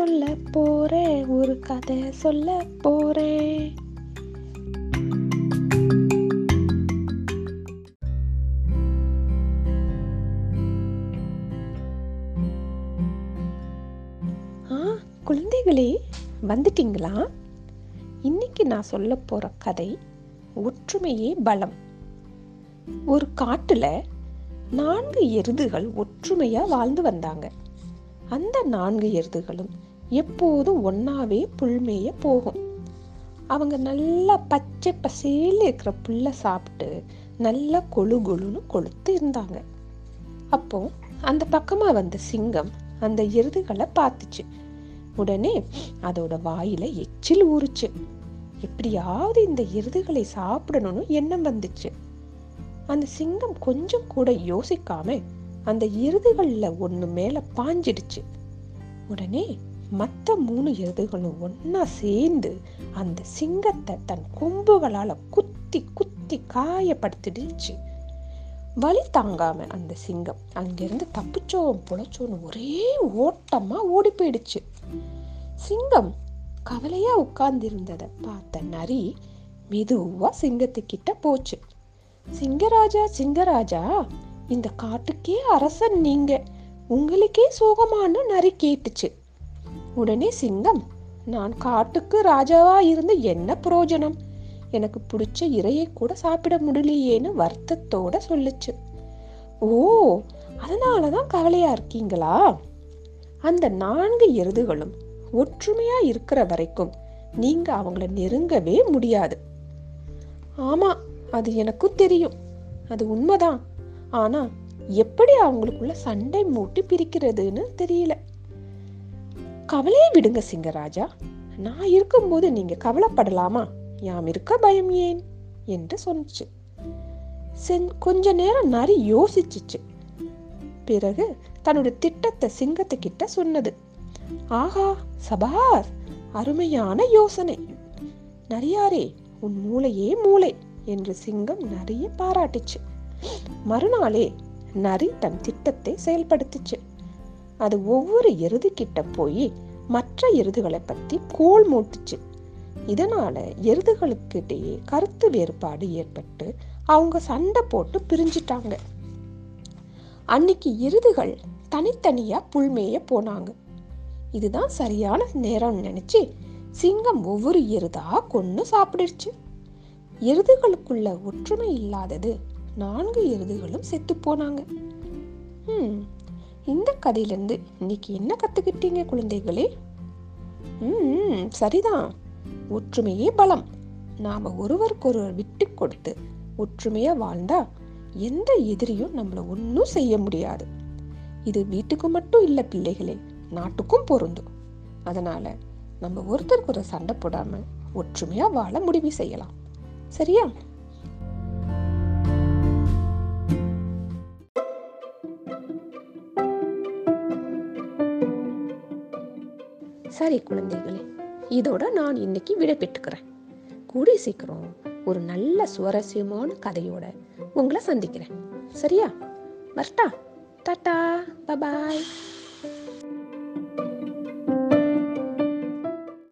சொல்ல போறேன் ஒரு கதை சொல்ல போறேன். ஆ குழந்தைகளே வந்துட்டீங்களா? இன்னைக்கு நான் சொல்ல போற கதை ஒற்றுமையே பலம். ஒரு காட்டுல நான்கு எருதுகள் ஒற்றுமையா வாழ்ந்து வந்தாங்க. அந்த நான்கு எருதுகளும் எப்போதும் ஒன்றாவே புல்மேய போகும். அவங்க நல்லா பச்சை பசேல இருக்கிற புல்லை சாப்பிட்டு நல்லா கொழு கொழுன்னு கொளுத்து இருந்தாங்க. அப்போ அந்த பக்கமாக வந்த சிங்கம் அந்த எருதுகளை பார்த்துச்சு. உடனே அதோட வாயில எச்சில் ஊறுச்சு. எப்படியாவது இந்த எருதுகளை சாப்பிடணும்னு எண்ணம் வந்துச்சு. அந்த சிங்கம் கொஞ்சம் கூட யோசிக்காம அந்த எருதுகளில் ஒன்று மேலே பாஞ்சிடுச்சு. உடனே மற்ற மூணு எருதுகளும் ஒன்னா சேர்ந்து அந்த சிங்கத்தை தன் கொம்புகளால குத்தி குத்தி காயப்படுத்திடுச்சு. வலி தாங்காம அந்த சிங்கம் அங்கிருந்து தப்பிச்சோம் புழைச்சோன்னு ஒரே ஓட்டமா ஓடி போயிடுச்சு. சிங்கம் கவலையா உட்கார்ந்திருந்ததை பார்த்த நரி மெதுவா சிங்கத்துக்கிட்ட போச்சு. சிங்கராஜா சிங்கராஜா இந்த காட்டுக்கே அரசன் நீங்க. உங்களுக்கே சோகமானு நரி கேட்டுச்சு. உடனே சிங்கம் நான் காட்டுக்கு ராஜாவா இருந்து என்ன பிரயோஜனம் எனக்கு பிடிச்ச இறையை கூட சாப்பிட முடியலையேன்னு வருத்தத்தோட சொல்லுச்சு. ஓ அதனாலதான் கவலையா இருக்கீங்களா? அந்த நான்கு எருதுகளும் ஒற்றுமையா இருக்கிற வரைக்கும் நீங்க அவங்கள நெருங்கவே முடியாது. ஆமா அது எனக்கும் தெரியும். அது உண்மைதான். ஆனா எப்படி அவங்களுக்குள்ள சண்டை மூட்டி பிரிக்கிறதுன்னு தெரியல. கவலையை விடுங்க சிங்கராஜா. நான் இருக்கும்போது நீங்க கவலைப்படலாமா? யாம் இருக்க பயம் ஏன்? என்று சொன்னுச்சு. சென்- கொஞ்ச நேரம் நரி யோசிச்சுச்சு. பிறகு தன்னுடைய திட்டத்தை சிங்கத்துக்கிட்ட சொன்னது. ஆஹா சபாஸ் அருமையான யோசனை. நரியாரே உன் மூளையே மூளை என்று சிங்கம் நிறைய பாராட்டுச்சு. மறுநாளே நரி தன் திட்டத்தை செயல்படுத்துச்சு. அது ஒவ்வொரு எருது கிட்ட போய் மற்ற எருதுகளை பற்றி கோல் மூட்டுச்சு. இதனால எருதுகளுக்கிடையே கருத்து வேறுபாடு ஏற்பட்டு அவங்க சண்டை போட்டு பிரிஞ்சிட்டாங்க. அன்னைக்கு எருதுகள் தனித்தனியா புல்மேய போனாங்க. இதுதான் சரியான நேரம் நினைச்சு சிங்கம் ஒவ்வொரு எருதா கொன்று சாப்பிடுச்சு. எருதுகளுக்குள்ள ஒற்றுமை இல்லாதது நான்கு எருதுகளும் செத்து போனாங்க. கதையிலேருந்து இன்னைக்கு என்ன கற்றுக்கிட்டீங்க குழந்தைகளே? ம் சரிதான். ஒற்றுமையே பலம். நாம் ஒருவருக்கொருவர் விட்டு கொடுத்து ஒற்றுமையாக வாழ்ந்தா எந்த எதிரியும் நம்மளை ஒன்றும் செய்ய முடியாது. இது வீட்டுக்கு மட்டும் இல்லை பிள்ளைகளே நாட்டுக்கும் பொருந்தும். அதனால் நம்ம ஒருத்தருக்கு ஒரு சண்டை போடாமல் ஒற்றுமையாக வாழ முடிவு செய்யலாம். சரியா? சரி குழந்தைகளே இதோட நான் இன்னைக்கு விடை பெற்றுக்கிறேன். கூடிய சீக்கிரம் ஒரு நல்ல சுவாரஸ்யமான கதையோட உங்களை சந்திக்கிறேன். சரியா? வரட்டா? Tata bye bye